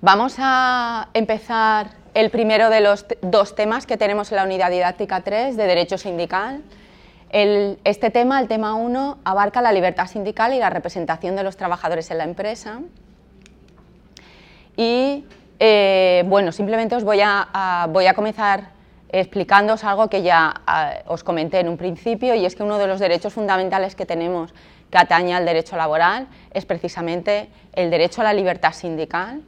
Vamos a empezar el primero de los dos temas que tenemos en la unidad didáctica 3 de Derecho Sindical. este tema, el tema 1, abarca la libertad sindical y la representación de los trabajadores en la empresa. Y eh, bueno, simplemente os voy a, voy a comenzar explicándoos algo que ya os comenté en un principio y es que uno de los derechos fundamentales que tenemos que atañe al derecho laboral es precisamente el derecho a la libertad sindical.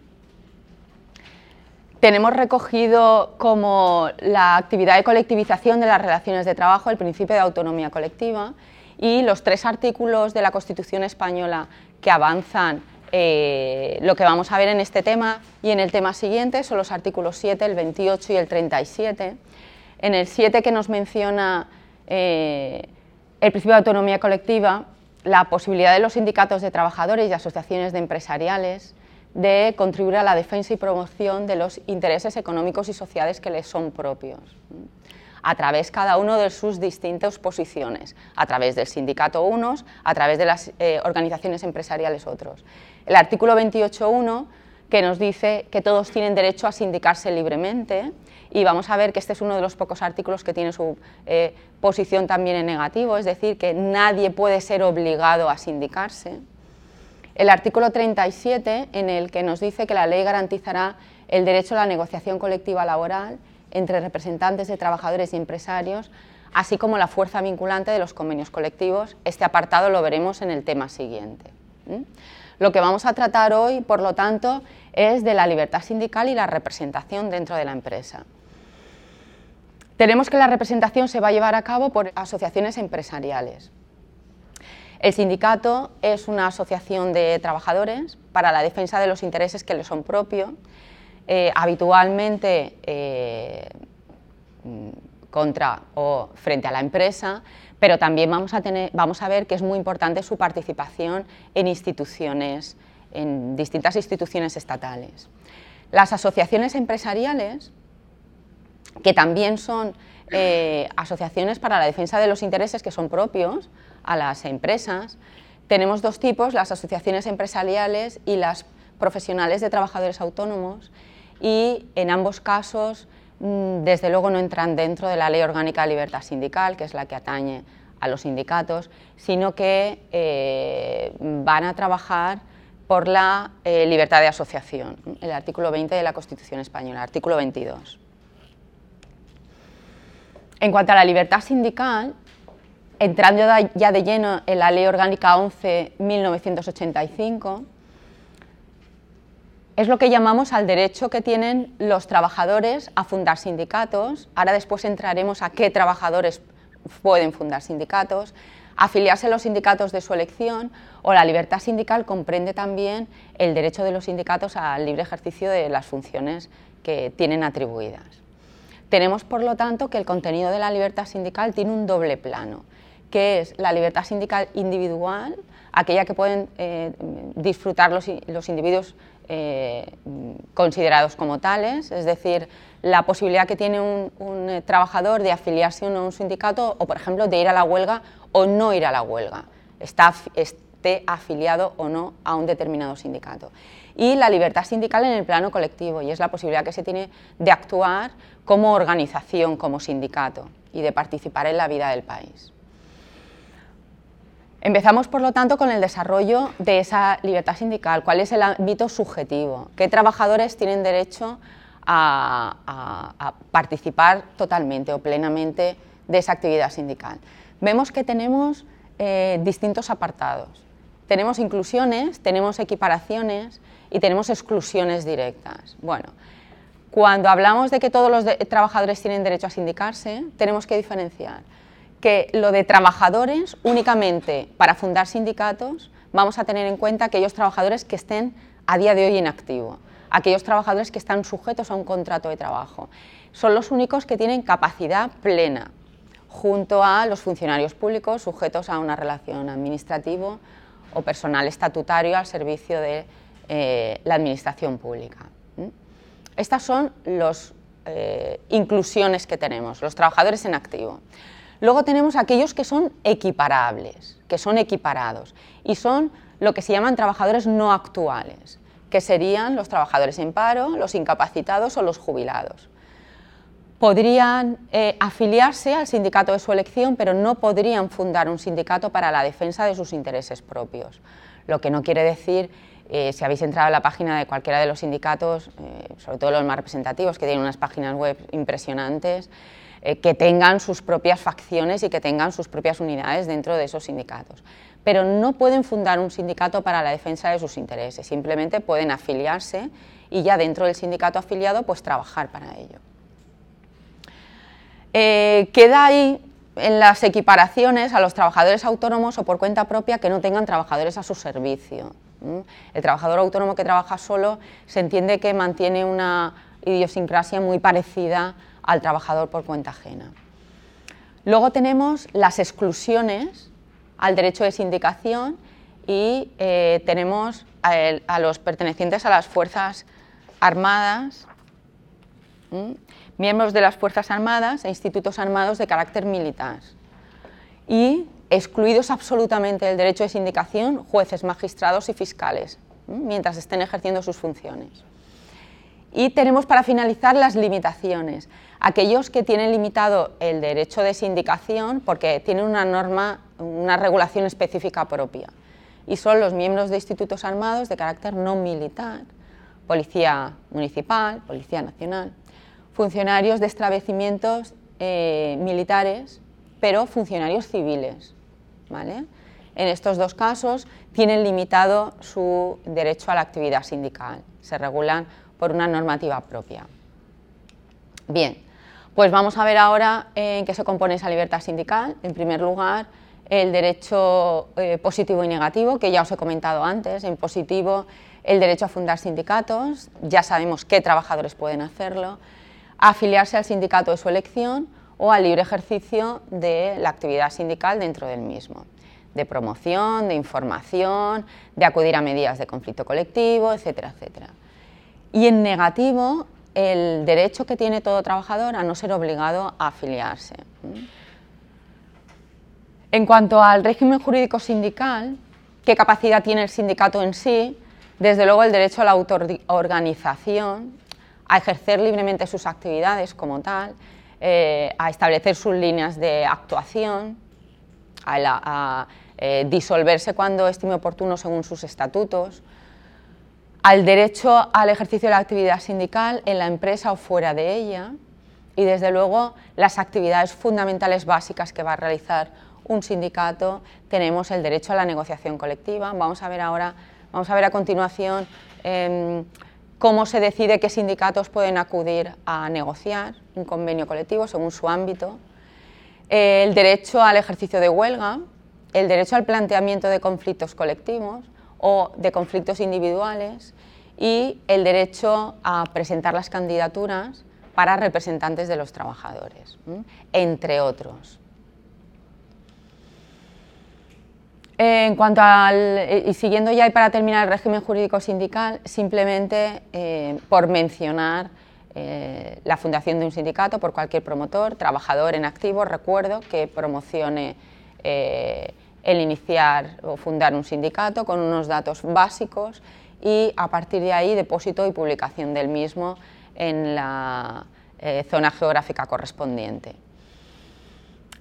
Tenemos recogido como la actividad de colectivización de las relaciones de trabajo el principio de autonomía colectiva y los tres artículos de la Constitución española que avanzan eh, lo que vamos a ver en este tema y en el tema siguiente son los artículos 7, el 28 y el 37. En el 7 que nos menciona eh, el principio de autonomía colectiva, la posibilidad de los sindicatos de trabajadores y asociaciones de empresariales de contribuir a la defensa y promoción de los intereses económicos y sociales que les son propios, a través cada uno de sus distintas posiciones, a través del sindicato unos, a través de las eh, organizaciones empresariales otros. El artículo 28.1 que nos dice que todos tienen derecho a sindicarse libremente y vamos a ver que este es uno de los pocos artículos que tiene su eh, posición también en negativo, es decir, que nadie puede ser obligado a sindicarse el artículo 37, en el que nos dice que la ley garantizará el derecho a la negociación colectiva laboral entre representantes de trabajadores y empresarios, así como la fuerza vinculante de los convenios colectivos. Este apartado lo veremos en el tema siguiente. Lo que vamos a tratar hoy, por lo tanto, es de la libertad sindical y la representación dentro de la empresa. Tenemos que la representación se va a llevar a cabo por asociaciones empresariales. El sindicato es una asociación de trabajadores para la defensa de los intereses que les son propios, eh, habitualmente eh, contra o frente a la empresa, pero también vamos a, ver que es muy importante su participación en instituciones, en distintas instituciones estatales. Las asociaciones empresariales, que también son eh, asociaciones para la defensa de los intereses que son propios, a las empresas. Tenemos dos tipos, las asociaciones empresariales y las profesionales de trabajadores autónomos y en ambos casos desde luego no entran dentro de la Ley Orgánica de Libertad Sindical, que es la que atañe a los sindicatos, sino que eh, van a trabajar por la eh, libertad de asociación, el artículo 20 de la Constitución Española, artículo 22. En cuanto a la libertad sindical, entrando ya de lleno en la Ley Orgánica 11-1985, es lo que llamamos al derecho que tienen los trabajadores a fundar sindicatos. Ahora después entraremos a qué trabajadores pueden fundar sindicatos, afiliarse a los sindicatos de su elección o la libertad sindical comprende también el derecho de los sindicatos al libre ejercicio de las funciones que tienen atribuidas. Tenemos, por lo tanto, que el contenido de la libertad sindical tiene un doble plano que es la libertad sindical individual, aquella que pueden eh, disfrutar los, individuos eh, considerados como tales, es decir, la posibilidad que tiene un, eh, trabajador de afiliarse a un sindicato o, por ejemplo, de ir a la huelga o no ir a la huelga, esté afiliado o no a un determinado sindicato. Y la libertad sindical en el plano colectivo, y es la posibilidad que se tiene de actuar como organización, como sindicato, y de participar en la vida del país. Empezamos, por lo tanto, con el desarrollo de esa libertad sindical. ¿Cuál es el ámbito subjetivo? ¿Qué trabajadores tienen derecho a, participar totalmente o plenamente de esa actividad sindical? Vemos que tenemos eh, distintos apartados. Tenemos inclusiones, tenemos equiparaciones y tenemos exclusiones directas. Bueno, cuando hablamos de que todos los trabajadores tienen derecho a sindicarse, tenemos que diferenciar que lo de trabajadores únicamente para fundar sindicatos vamos a tener en cuenta aquellos trabajadores que estén a día de hoy en activo, aquellos trabajadores que están sujetos a un contrato de trabajo. Son los únicos que tienen capacidad plena, junto a los funcionarios públicos sujetos a una relación administrativa o personal estatutario al servicio de eh, la administración pública. Estas son las eh, inclusiones que tenemos, los trabajadores en activo. Luego tenemos aquellos que son equiparables, que son equiparados, y son lo que se llaman trabajadores no actuales, que serían los trabajadores en paro, los incapacitados o los jubilados. Podrían eh, afiliarse al sindicato de su elección, pero no podrían fundar un sindicato para la defensa de sus intereses propios. Lo que no quiere decir, eh, si habéis entrado a la página de cualquiera de los sindicatos, eh, sobre todo los más representativos, que tienen unas páginas web impresionantes, que tengan sus propias facciones y que tengan sus propias unidades dentro de esos sindicatos pero no pueden fundar un sindicato para la defensa de sus intereses, simplemente pueden afiliarse y ya dentro del sindicato afiliado pues trabajar para ello. Eh, queda ahí en las equiparaciones a los trabajadores autónomos o por cuenta propia que no tengan trabajadores a su servicio. El trabajador autónomo que trabaja solo se entiende que mantiene una idiosincrasia muy parecida al trabajador por cuenta ajena. Luego tenemos las exclusiones al derecho de sindicación y eh, tenemos a, los pertenecientes a las Fuerzas Armadas, miembros de las Fuerzas Armadas e institutos armados de carácter militar. Y excluidos absolutamente del derecho de sindicación jueces, magistrados y fiscales, mientras estén ejerciendo sus funciones. Y tenemos para finalizar las limitaciones. Aquellos que tienen limitado el derecho de sindicación porque tienen una norma, una regulación específica propia. Y son los miembros de institutos armados de carácter no militar, policía municipal, policía nacional, funcionarios de establecimientos eh, militares, pero funcionarios civiles. ¿vale? En estos dos casos tienen limitado su derecho a la actividad sindical. Se regulan por una normativa propia. Bien, pues vamos a ver ahora en qué se compone esa libertad sindical. En primer lugar, el derecho eh, positivo y negativo, que ya os he comentado antes. En positivo, el derecho a fundar sindicatos, ya sabemos qué trabajadores pueden hacerlo, afiliarse al sindicato de su elección o al libre ejercicio de la actividad sindical dentro del mismo, de promoción, de información, de acudir a medidas de conflicto colectivo, etcétera, etcétera y en negativo el derecho que tiene todo trabajador a no ser obligado a afiliarse. En cuanto al régimen jurídico sindical, qué capacidad tiene el sindicato en sí, desde luego el derecho a la autoorganización, a ejercer libremente sus actividades como tal, eh, a establecer sus líneas de actuación, a, eh, disolverse cuando estime oportuno según sus estatutos, al derecho al ejercicio de la actividad sindical en la empresa o fuera de ella y desde luego las actividades fundamentales básicas que va a realizar un sindicato, tenemos el derecho a la negociación colectiva. Vamos a ver ahora, vamos a ver a continuación em, cómo se decide qué sindicatos pueden acudir a negociar un convenio colectivo según su ámbito, el derecho al ejercicio de huelga, el derecho al planteamiento de conflictos colectivos, o de conflictos individuales y el derecho a presentar las candidaturas para representantes de los trabajadores, entre otros. En cuanto al, y siguiendo ya y para terminar el régimen jurídico sindical, simplemente eh, por mencionar eh, la fundación de un sindicato por cualquier promotor, trabajador en activo, recuerdo que promocione eh, el iniciar o fundar un sindicato con unos datos básicos y a partir de ahí depósito y publicación del mismo en la eh, zona geográfica correspondiente.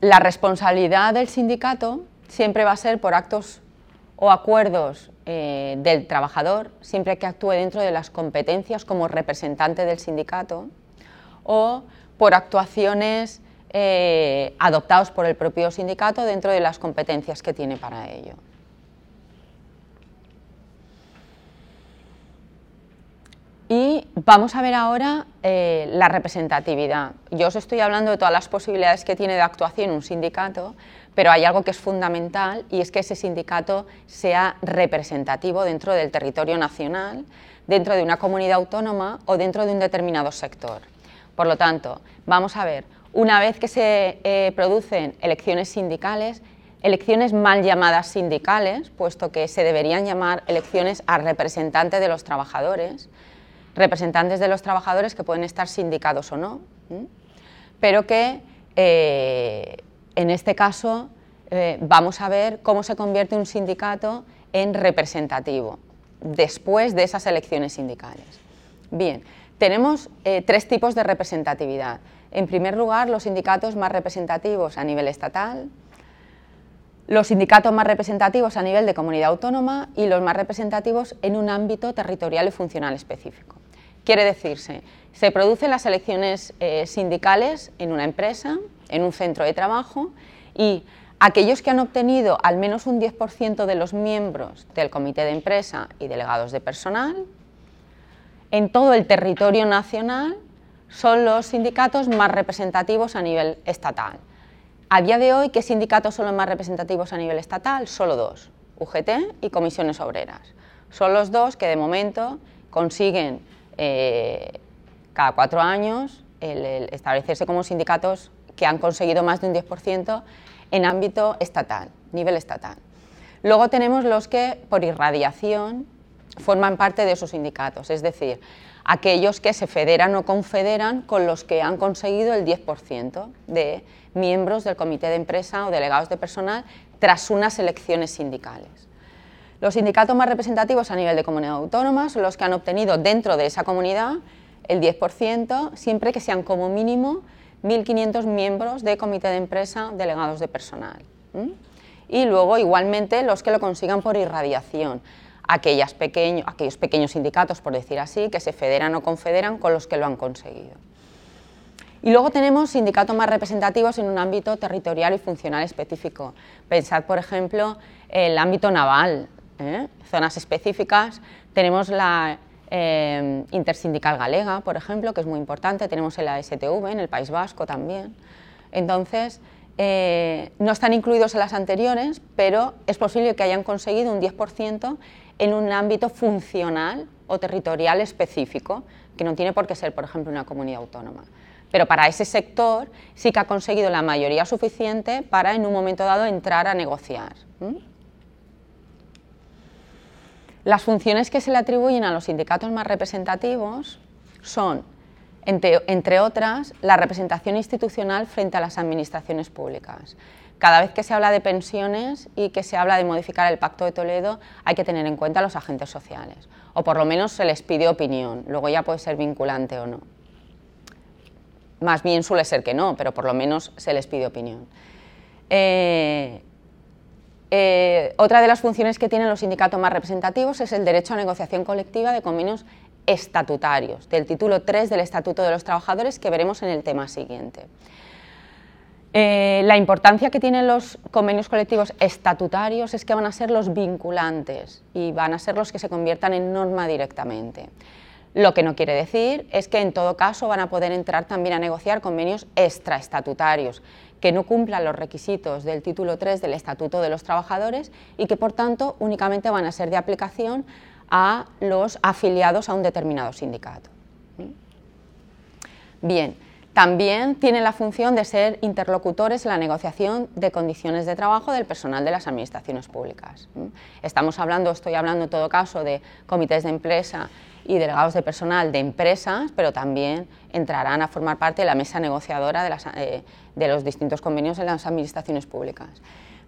La responsabilidad del sindicato siempre va a ser por actos o acuerdos eh, del trabajador, siempre que actúe dentro de las competencias como representante del sindicato, o por actuaciones eh, adoptados por el propio sindicato dentro de las competencias que tiene para ello. Y vamos a ver ahora eh, la representatividad. Yo os estoy hablando de todas las posibilidades que tiene de actuación un sindicato, pero hay algo que es fundamental y es que ese sindicato sea representativo dentro del territorio nacional, dentro de una comunidad autónoma o dentro de un determinado sector. Por lo tanto, vamos a ver una vez que se eh, producen elecciones sindicales, elecciones mal llamadas sindicales, puesto que se deberían llamar elecciones a representantes de los trabajadores, representantes de los trabajadores que pueden estar sindicados o no, pero que eh, en este caso eh, vamos a ver cómo se convierte un sindicato en representativo después de esas elecciones sindicales. Bien, tenemos tres tipos de representatividad. En primer lugar, los sindicatos más representativos a nivel estatal, los sindicatos más representativos a nivel de comunidad autónoma y los más representativos en un ámbito territorial y funcional específico. Quiere decirse, se producen las elecciones eh, sindicales en una empresa, en un centro de trabajo y aquellos que han obtenido al menos un 10% de los miembros del comité de empresa y delegados de personal en todo el territorio nacional son los sindicatos más representativos a nivel estatal. A día de hoy, ¿qué sindicatos son los más representativos a nivel estatal? Solo dos, UGT y comisiones obreras. Son los dos que de momento consiguen eh, cada cuatro años establecerse como sindicatos que han conseguido más de un 10% en ámbito estatal, nivel estatal. Luego tenemos los que por irradiación forman parte de esos sindicatos, es decir, aquellos que se federan o confederan con los que han conseguido el 10% de miembros del comité de empresa o delegados de personal tras unas elecciones sindicales. Los sindicatos más representativos a nivel de comunidad autónoma son los que han obtenido dentro de esa comunidad el 10%, siempre que sean como mínimo 1.500 miembros de comité de empresa, delegados de personal. Y luego, igualmente, los que lo consigan por irradiación, aquellos pequeños sindicatos, por decir así, que se federan o confederan con los que lo han conseguido. Y luego tenemos sindicatos más representativos en un ámbito territorial y funcional específico. Pensad, por ejemplo, el ámbito naval, ¿eh? zonas específicas. Tenemos la eh, intersindical galega, por ejemplo, que es muy importante. Tenemos el ASTV en el País Vasco también. Entonces, eh, no están incluidos en las anteriores, pero es posible que hayan conseguido un 10% en un ámbito funcional o territorial específico, que no tiene por qué ser, por ejemplo, una comunidad autónoma pero para ese sector sí que ha conseguido la mayoría suficiente para en un momento dado entrar a negociar. Las funciones que se le atribuyen a los sindicatos más representativos son, entre, otras, la representación institucional frente a las administraciones públicas. Cada vez que se habla de pensiones y que se habla de modificar el Pacto de Toledo, hay que tener en cuenta a los agentes sociales, o por lo menos se les pide opinión, luego ya puede ser vinculante o no más bien suele ser que no, pero por lo menos se les pide opinión. Eh, eh, otra de las funciones que tienen los sindicatos más representativos es el derecho a negociación colectiva de convenios estatutarios, del título 3 del Estatuto de los Trabajadores que veremos en el tema siguiente. Eh, la importancia que tienen los convenios colectivos estatutarios es que van a ser los vinculantes y van a ser los que se conviertan en norma directamente. Lo que no quiere decir es que en todo caso van a poder entrar también a negociar convenios extraestatutarios que no cumplan los requisitos del título 3 del Estatuto de los Trabajadores y que por tanto únicamente van a ser de aplicación a los afiliados a un determinado sindicato. Bien, también tienen la función de ser interlocutores en la negociación de condiciones de trabajo del personal de las administraciones públicas. Estamos hablando, estoy hablando en todo caso de comités de empresa y delegados de personal de empresas, pero también entrarán a formar parte de la mesa negociadora de, eh, de los distintos convenios en las administraciones públicas.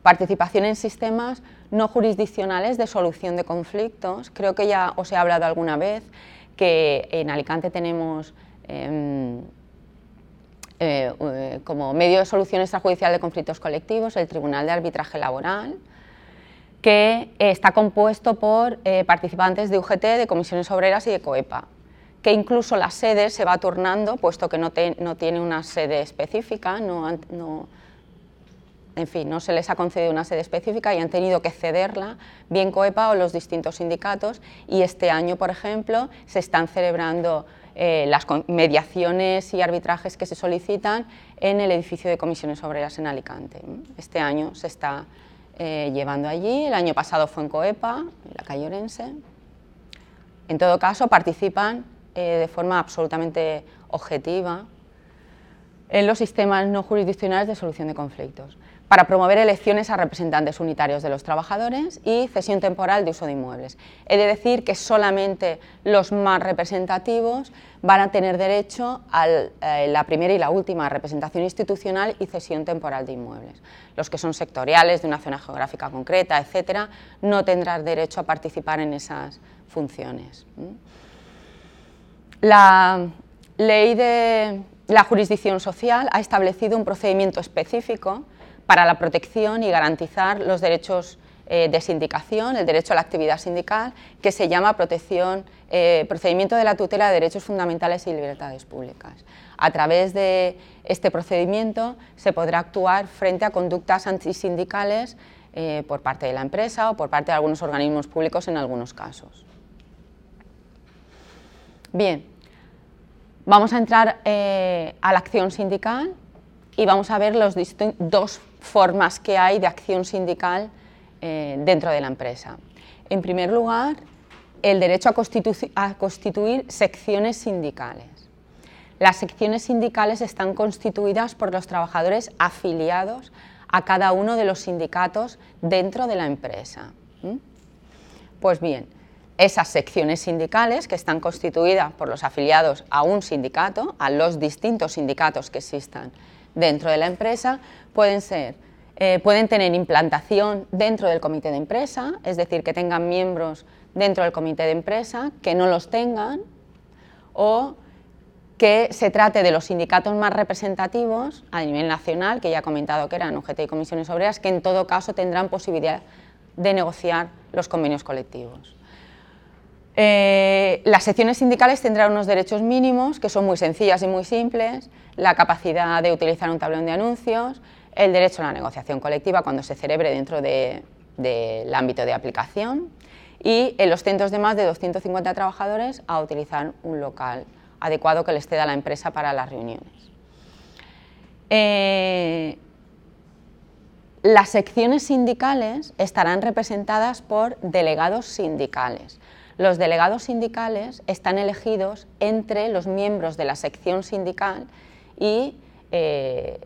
Participación en sistemas no jurisdiccionales de solución de conflictos. Creo que ya os he hablado alguna vez que en Alicante tenemos em, eh, eh, como medio de solución extrajudicial de conflictos colectivos el Tribunal de Arbitraje Laboral, que está compuesto por eh, participantes de UGT, de comisiones obreras y de COEPA, que incluso la sede se va turnando, puesto que no, tiene una sede específica, no, en fin, no se les ha concedido una sede específica y han tenido que cederla, bien COEPA o los distintos sindicatos, y este año, por ejemplo, se están celebrando eh, las mediaciones y arbitrajes que se solicitan en el edificio de comisiones obreras en Alicante. Este año se está eh, llevando allí. El año pasado fue en Coepa, en la calle Orense. En todo caso, participan eh, de forma absolutamente objetiva en los sistemas no jurisdiccionales de solución de conflictos. Para promover elecciones a representantes unitarios de los trabajadores y cesión temporal de uso de inmuebles. He de decir que solamente los más representativos van a tener derecho a eh, la primera y la última representación institucional y cesión temporal de inmuebles. Los que son sectoriales, de una zona geográfica concreta, etcétera, no tendrán derecho a participar en esas funciones. La ley de la jurisdicción social ha establecido un procedimiento específico para la protección y garantizar los derechos eh, de sindicación, el derecho a la actividad sindical, que se llama protección, eh, procedimiento de la tutela de derechos fundamentales y libertades públicas. A través de este procedimiento se podrá actuar frente a conductas antisindicales eh, por parte de la empresa o por parte de algunos organismos públicos en algunos casos. Bien, vamos a entrar a la acción sindical y vamos a ver los dos formas que hay de acción sindical eh, dentro de la empresa. En primer lugar, el derecho a, a constituir secciones sindicales. Las secciones sindicales están constituidas por los trabajadores afiliados a cada uno de los sindicatos dentro de la empresa. Pues bien, esas secciones sindicales que están constituidas por los afiliados a un sindicato, a los distintos sindicatos que existan dentro de la empresa pueden ser eh, pueden tener implantación dentro del comité de empresa, es decir, que tengan miembros dentro del comité de empresa, que no los tengan, o que se trate de los sindicatos más representativos a nivel nacional, que ya he comentado que eran UGT y comisiones obreras, que en todo caso tendrán posibilidad de negociar los convenios colectivos. Eh, las secciones sindicales tendrán unos derechos mínimos que son muy sencillas y muy simples, la capacidad de utilizar un tablón de anuncios, el derecho a la negociación colectiva cuando se celebre dentro del ámbito de aplicación y en los centros de más de 250 trabajadores a utilizar un local adecuado que les ceda la empresa para las reuniones. Eh, las secciones sindicales estarán representadas por delegados sindicales. Los delegados sindicales están elegidos entre los miembros de la sección sindical y eh,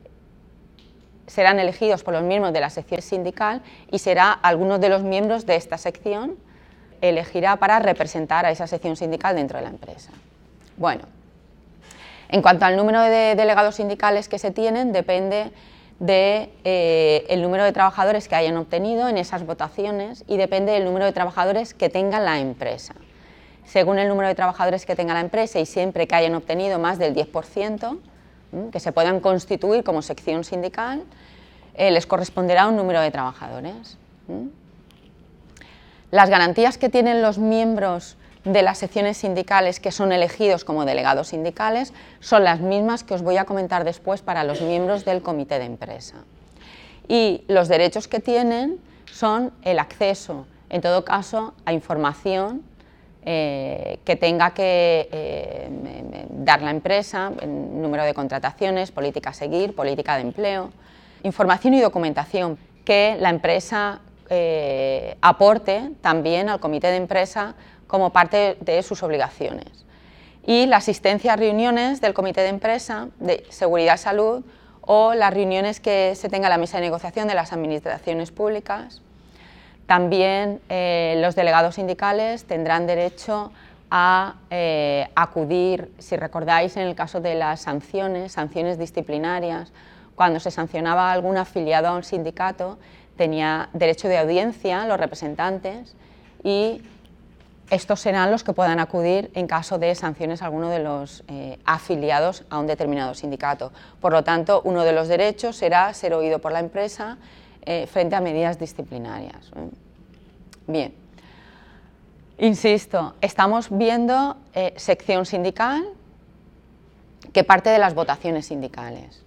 serán elegidos por los miembros de la sección sindical y será alguno de los miembros de esta sección elegirá para representar a esa sección sindical dentro de la empresa. Bueno, en cuanto al número de delegados sindicales que se tienen, depende de, eh, número de trabajadores que hayan obtenido en esas votaciones y depende del número de trabajadores que tenga la empresa. Según el número de trabajadores que tenga la empresa y siempre que hayan obtenido más del 10%, que se puedan constituir como sección sindical, eh, les corresponderá un número de trabajadores. Las garantías que tienen los miembros de las secciones sindicales que son elegidos como delegados sindicales son las mismas que os voy a comentar después para los miembros del comité de empresa. Y los derechos que tienen son el acceso, en todo caso, a información eh, que tenga que eh, dar la empresa, número de contrataciones, política a seguir, política de empleo, información y documentación que la empresa eh, aporte también al comité de empresa como parte de sus obligaciones. Y la asistencia a reuniones del comité de empresa de seguridad y salud o las reuniones que se tenga la mesa de negociación de las administraciones públicas también eh, los delegados sindicales tendrán derecho a eh, acudir, si recordáis en el caso de las sanciones, sanciones disciplinarias, cuando se sancionaba algún afiliado a un sindicato, tenía derecho de audiencia los representantes y estos serán los que puedan acudir en caso de sanciones a alguno de los eh, afiliados a un determinado sindicato. Por lo tanto, uno de los derechos será ser oído por la empresa eh, frente a medidas disciplinarias. Bien, insisto, estamos viendo eh, sección sindical que parte de las votaciones sindicales.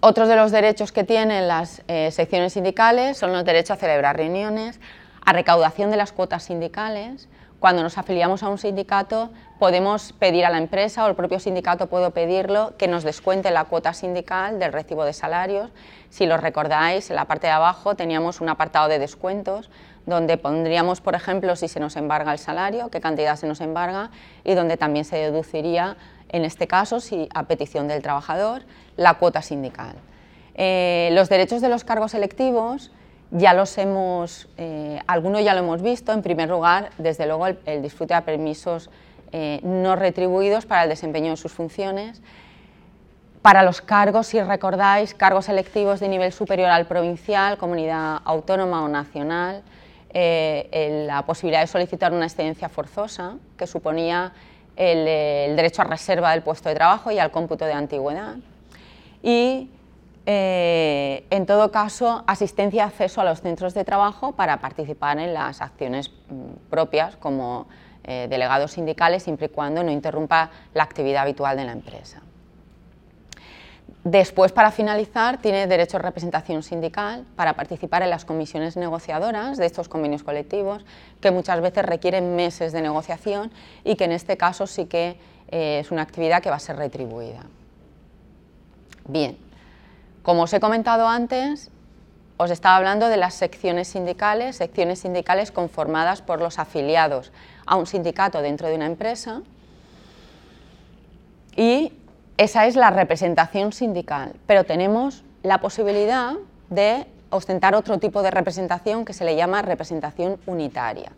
Otros de los derechos que tienen las secciones sindicales son los derechos a celebrar reuniones, a recaudación de las cuotas sindicales, cuando nos afiliamos a un sindicato podemos pedir a la empresa o el propio sindicato puede pedirlo que nos descuente la cuota sindical del recibo de salarios. Si lo recordáis, en la parte de abajo teníamos un apartado de descuentos donde pondríamos, por ejemplo, si se nos embarga el salario, qué cantidad se nos embarga y donde también se deduciría, en este caso, si a petición del trabajador, la cuota sindical. Eh, los derechos de los cargos electivos ya los hemos, eh, algunos ya lo hemos visto, en primer lugar, desde luego el, disfrute de permisos eh, no retribuidos para el desempeño de sus funciones. Para los cargos, si recordáis, cargos electivos de nivel superior al provincial, comunidad autónoma o nacional, la posibilidad de solicitar una excedencia forzosa, que suponía el, el, derecho a reserva del puesto de trabajo y al cómputo de antigüedad. Y eh, en todo caso, asistencia y acceso a los centros de trabajo para participar en las acciones mm, propias como eh, delegados sindicales, siempre y cuando no interrumpa la actividad habitual de la empresa. Después, para finalizar, tiene derecho a representación sindical para participar en las comisiones negociadoras de estos convenios colectivos, que muchas veces requieren meses de negociación y que en este caso sí que eh, es una actividad que va a ser retribuida. Bien. Como os he comentado antes, os estaba hablando de las secciones sindicales, secciones sindicales conformadas por los afiliados a un sindicato dentro de una empresa y esa es la representación sindical, pero tenemos la posibilidad de ostentar otro tipo de representación que se le llama representación unitaria.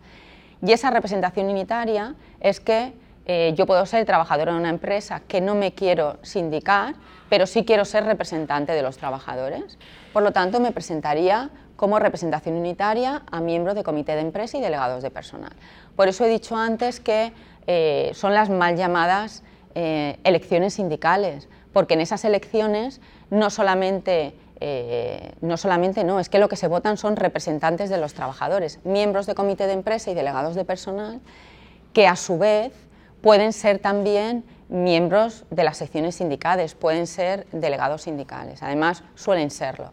Y esa representación unitaria es que eh, yo puedo ser trabajador en una empresa que no me quiero sindicar, pero sí quiero ser representante de los trabajadores. Por lo tanto, me presentaría como representación unitaria a miembros de comité de empresa y delegados de personal. Por eso he dicho antes que eh, son las mal llamadas eh, elecciones sindicales, porque en esas elecciones no solamente, no solamente no, es que lo que se votan son representantes de los trabajadores, miembros de comité de empresa y delegados de personal, que a su vez pueden ser también miembros de las secciones sindicales, pueden ser delegados sindicales, además suelen serlo.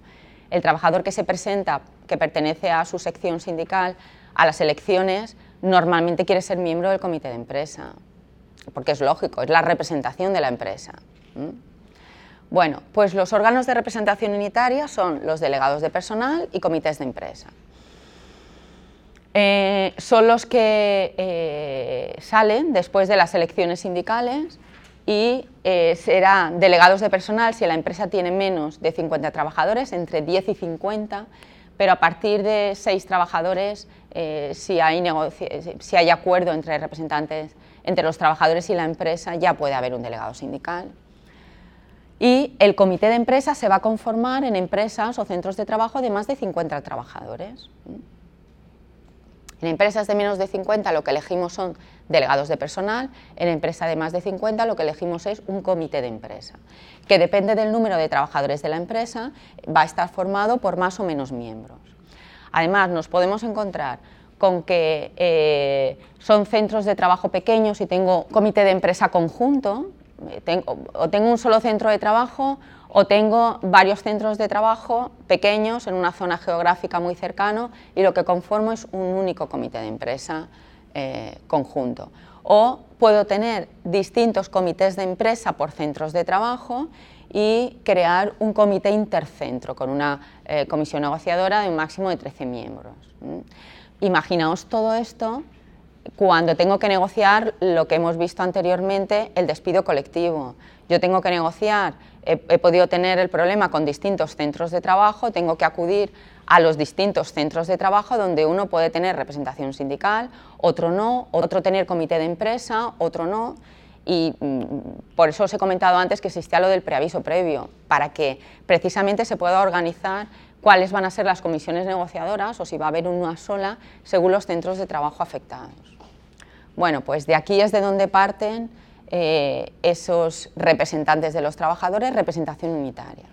El trabajador que se presenta, que pertenece a su sección sindical, a las elecciones, normalmente quiere ser miembro del comité de empresa, porque es lógico, es la representación de la empresa. Bueno, pues los órganos de representación unitaria son los delegados de personal y comités de empresa. Eh, son los que eh, salen después de las elecciones sindicales y eh, serán delegados de personal si la empresa tiene menos de 50 trabajadores, entre 10 y 50, pero a partir de 6 trabajadores, si, hay si hay acuerdo entre representantes, entre los trabajadores y la empresa, ya puede haber un delegado sindical. Y el comité de empresa se va a conformar en empresas o centros de trabajo de más de 50 trabajadores. En empresas de menos de 50 lo que elegimos son delegados de personal, en empresas de más de 50 lo que elegimos es un comité de empresa, que depende del número de trabajadores de la empresa, va a estar formado por más o menos miembros. Además, nos podemos encontrar con que eh, son centros de trabajo pequeños y tengo comité de empresa conjunto, eh, o tengo un solo centro de trabajo o tengo varios centros de trabajo pequeños en una zona geográfica muy cercana y lo que conformo es un único comité de empresa eh, conjunto. O puedo tener distintos comités de empresa por centros de trabajo y crear un comité intercentro con una eh, comisión negociadora de un máximo de 13 miembros. Imaginaos todo esto cuando tengo que negociar lo que hemos visto anteriormente, el despido colectivo. Yo tengo que negociar he, podido tener el problema con distintos centros de trabajo, tengo que acudir a los distintos centros de trabajo donde uno puede tener representación sindical, otro no, otro tener comité de empresa, otro no. Y mm, por eso os he comentado antes que existía lo del preaviso previo, para que precisamente se pueda organizar cuáles van a ser las comisiones negociadoras o si va a haber una sola según los centros de trabajo afectados. Bueno, pues de aquí es de donde parten eh, esos representantes de los trabajadores, representación unitaria.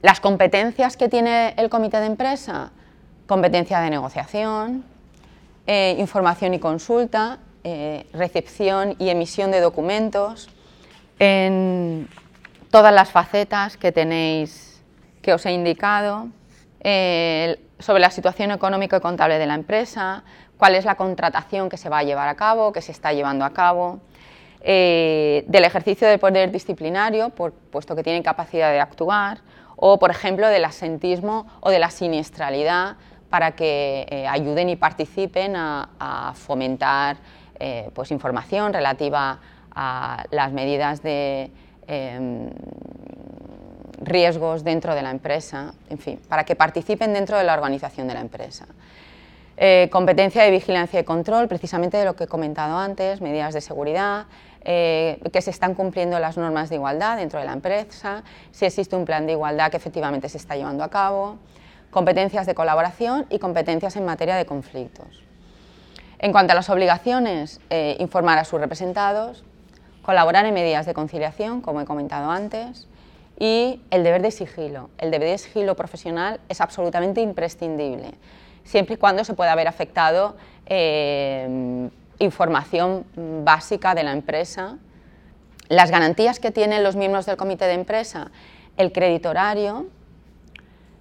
Las competencias que tiene el comité de empresa, competencia de negociación, eh, información y consulta, eh, recepción y emisión de documentos, en todas las facetas que tenéis, que os he indicado, sobre la situación económica y contable de la empresa, cuál es la contratación que se va a llevar a cabo, que se está llevando a cabo, eh, del ejercicio del poder disciplinario, puesto que tienen capacidad de actuar, o por ejemplo del asentismo o de la siniestralidad para que eh, ayuden y participen a, fomentar eh, pues información relativa a las medidas de, em, riesgos dentro de la empresa, en fin, para que participen dentro de la organización de la empresa. Eh, competencia de vigilancia y control, precisamente de lo que he comentado antes, medidas de seguridad, eh, que se están cumpliendo las normas de igualdad dentro de la empresa, si existe un plan de igualdad que efectivamente se está llevando a cabo, competencias de colaboración y competencias en materia de conflictos. En cuanto a las obligaciones, eh, informar a sus representados, colaborar en medidas de conciliación, como he comentado antes, y el deber de sigilo. El deber de sigilo profesional es absolutamente imprescindible siempre y cuando se pueda haber afectado eh, información básica de la empresa. Las garantías que tienen los miembros del comité de empresa, el crédito horario,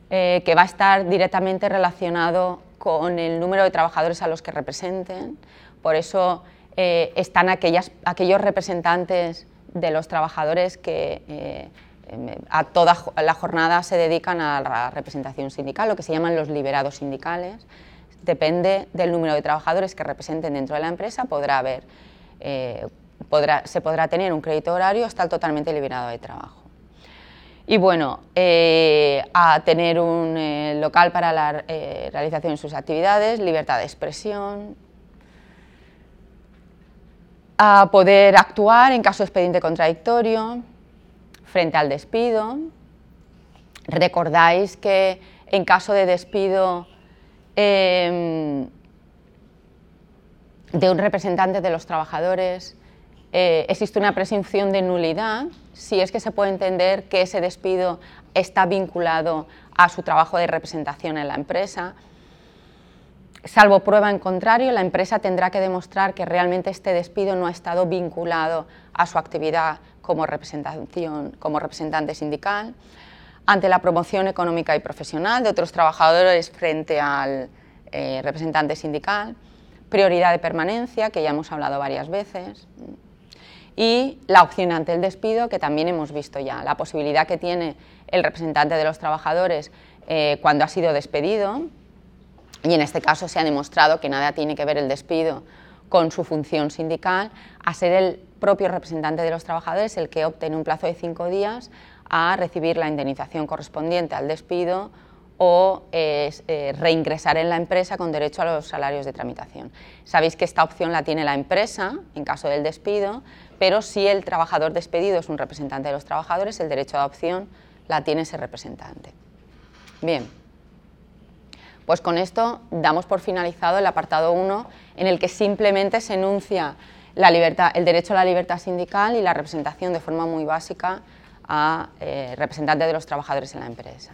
eh, que va a estar directamente relacionado con el número de trabajadores a los que representen, por eso eh, están aquellas, aquellos representantes de los trabajadores que a toda la jornada se dedican a la representación sindical, lo que se llaman los liberados sindicales. Depende del número de trabajadores que representen dentro de la empresa, podrá haber, eh, se podrá tener un crédito horario hasta el totalmente liberado de trabajo. Y bueno, eh, a tener un eh, local para la realización de sus actividades, libertad de expresión, a poder actuar en caso de expediente contradictorio, frente al despido. Recordáis que en caso de despido em, de un representante de los trabajadores eh, existe una presunción de nulidad si es que se puede entender que ese despido está vinculado a su trabajo de representación en la empresa. Salvo prueba en contrario, la empresa tendrá que demostrar que realmente este despido no ha estado vinculado a su actividad como, representación, como representante sindical, ante la promoción económica y profesional de otros trabajadores frente al eh, representante sindical, prioridad de permanencia, que ya hemos hablado varias veces, y la opción ante el despido, que también hemos visto ya, la posibilidad que tiene el representante de los trabajadores eh, cuando ha sido despedido, y en este caso se ha demostrado que nada tiene que ver el despido con su función sindical, a ser el propio representante de los trabajadores el que opte en un plazo de cinco días a recibir la indemnización correspondiente al despido o eh, reingresar en la empresa con derecho a los salarios de tramitación. Sabéis que esta opción la tiene la empresa en caso del despido, pero si el trabajador despedido es un representante de los trabajadores, el derecho a opción la tiene ese representante. Bien. Pues con esto damos por finalizado el apartado 1 en el que simplemente se enuncia la libertad, el derecho a la libertad sindical y la representación de forma muy básica a eh, representantes de los trabajadores en la empresa.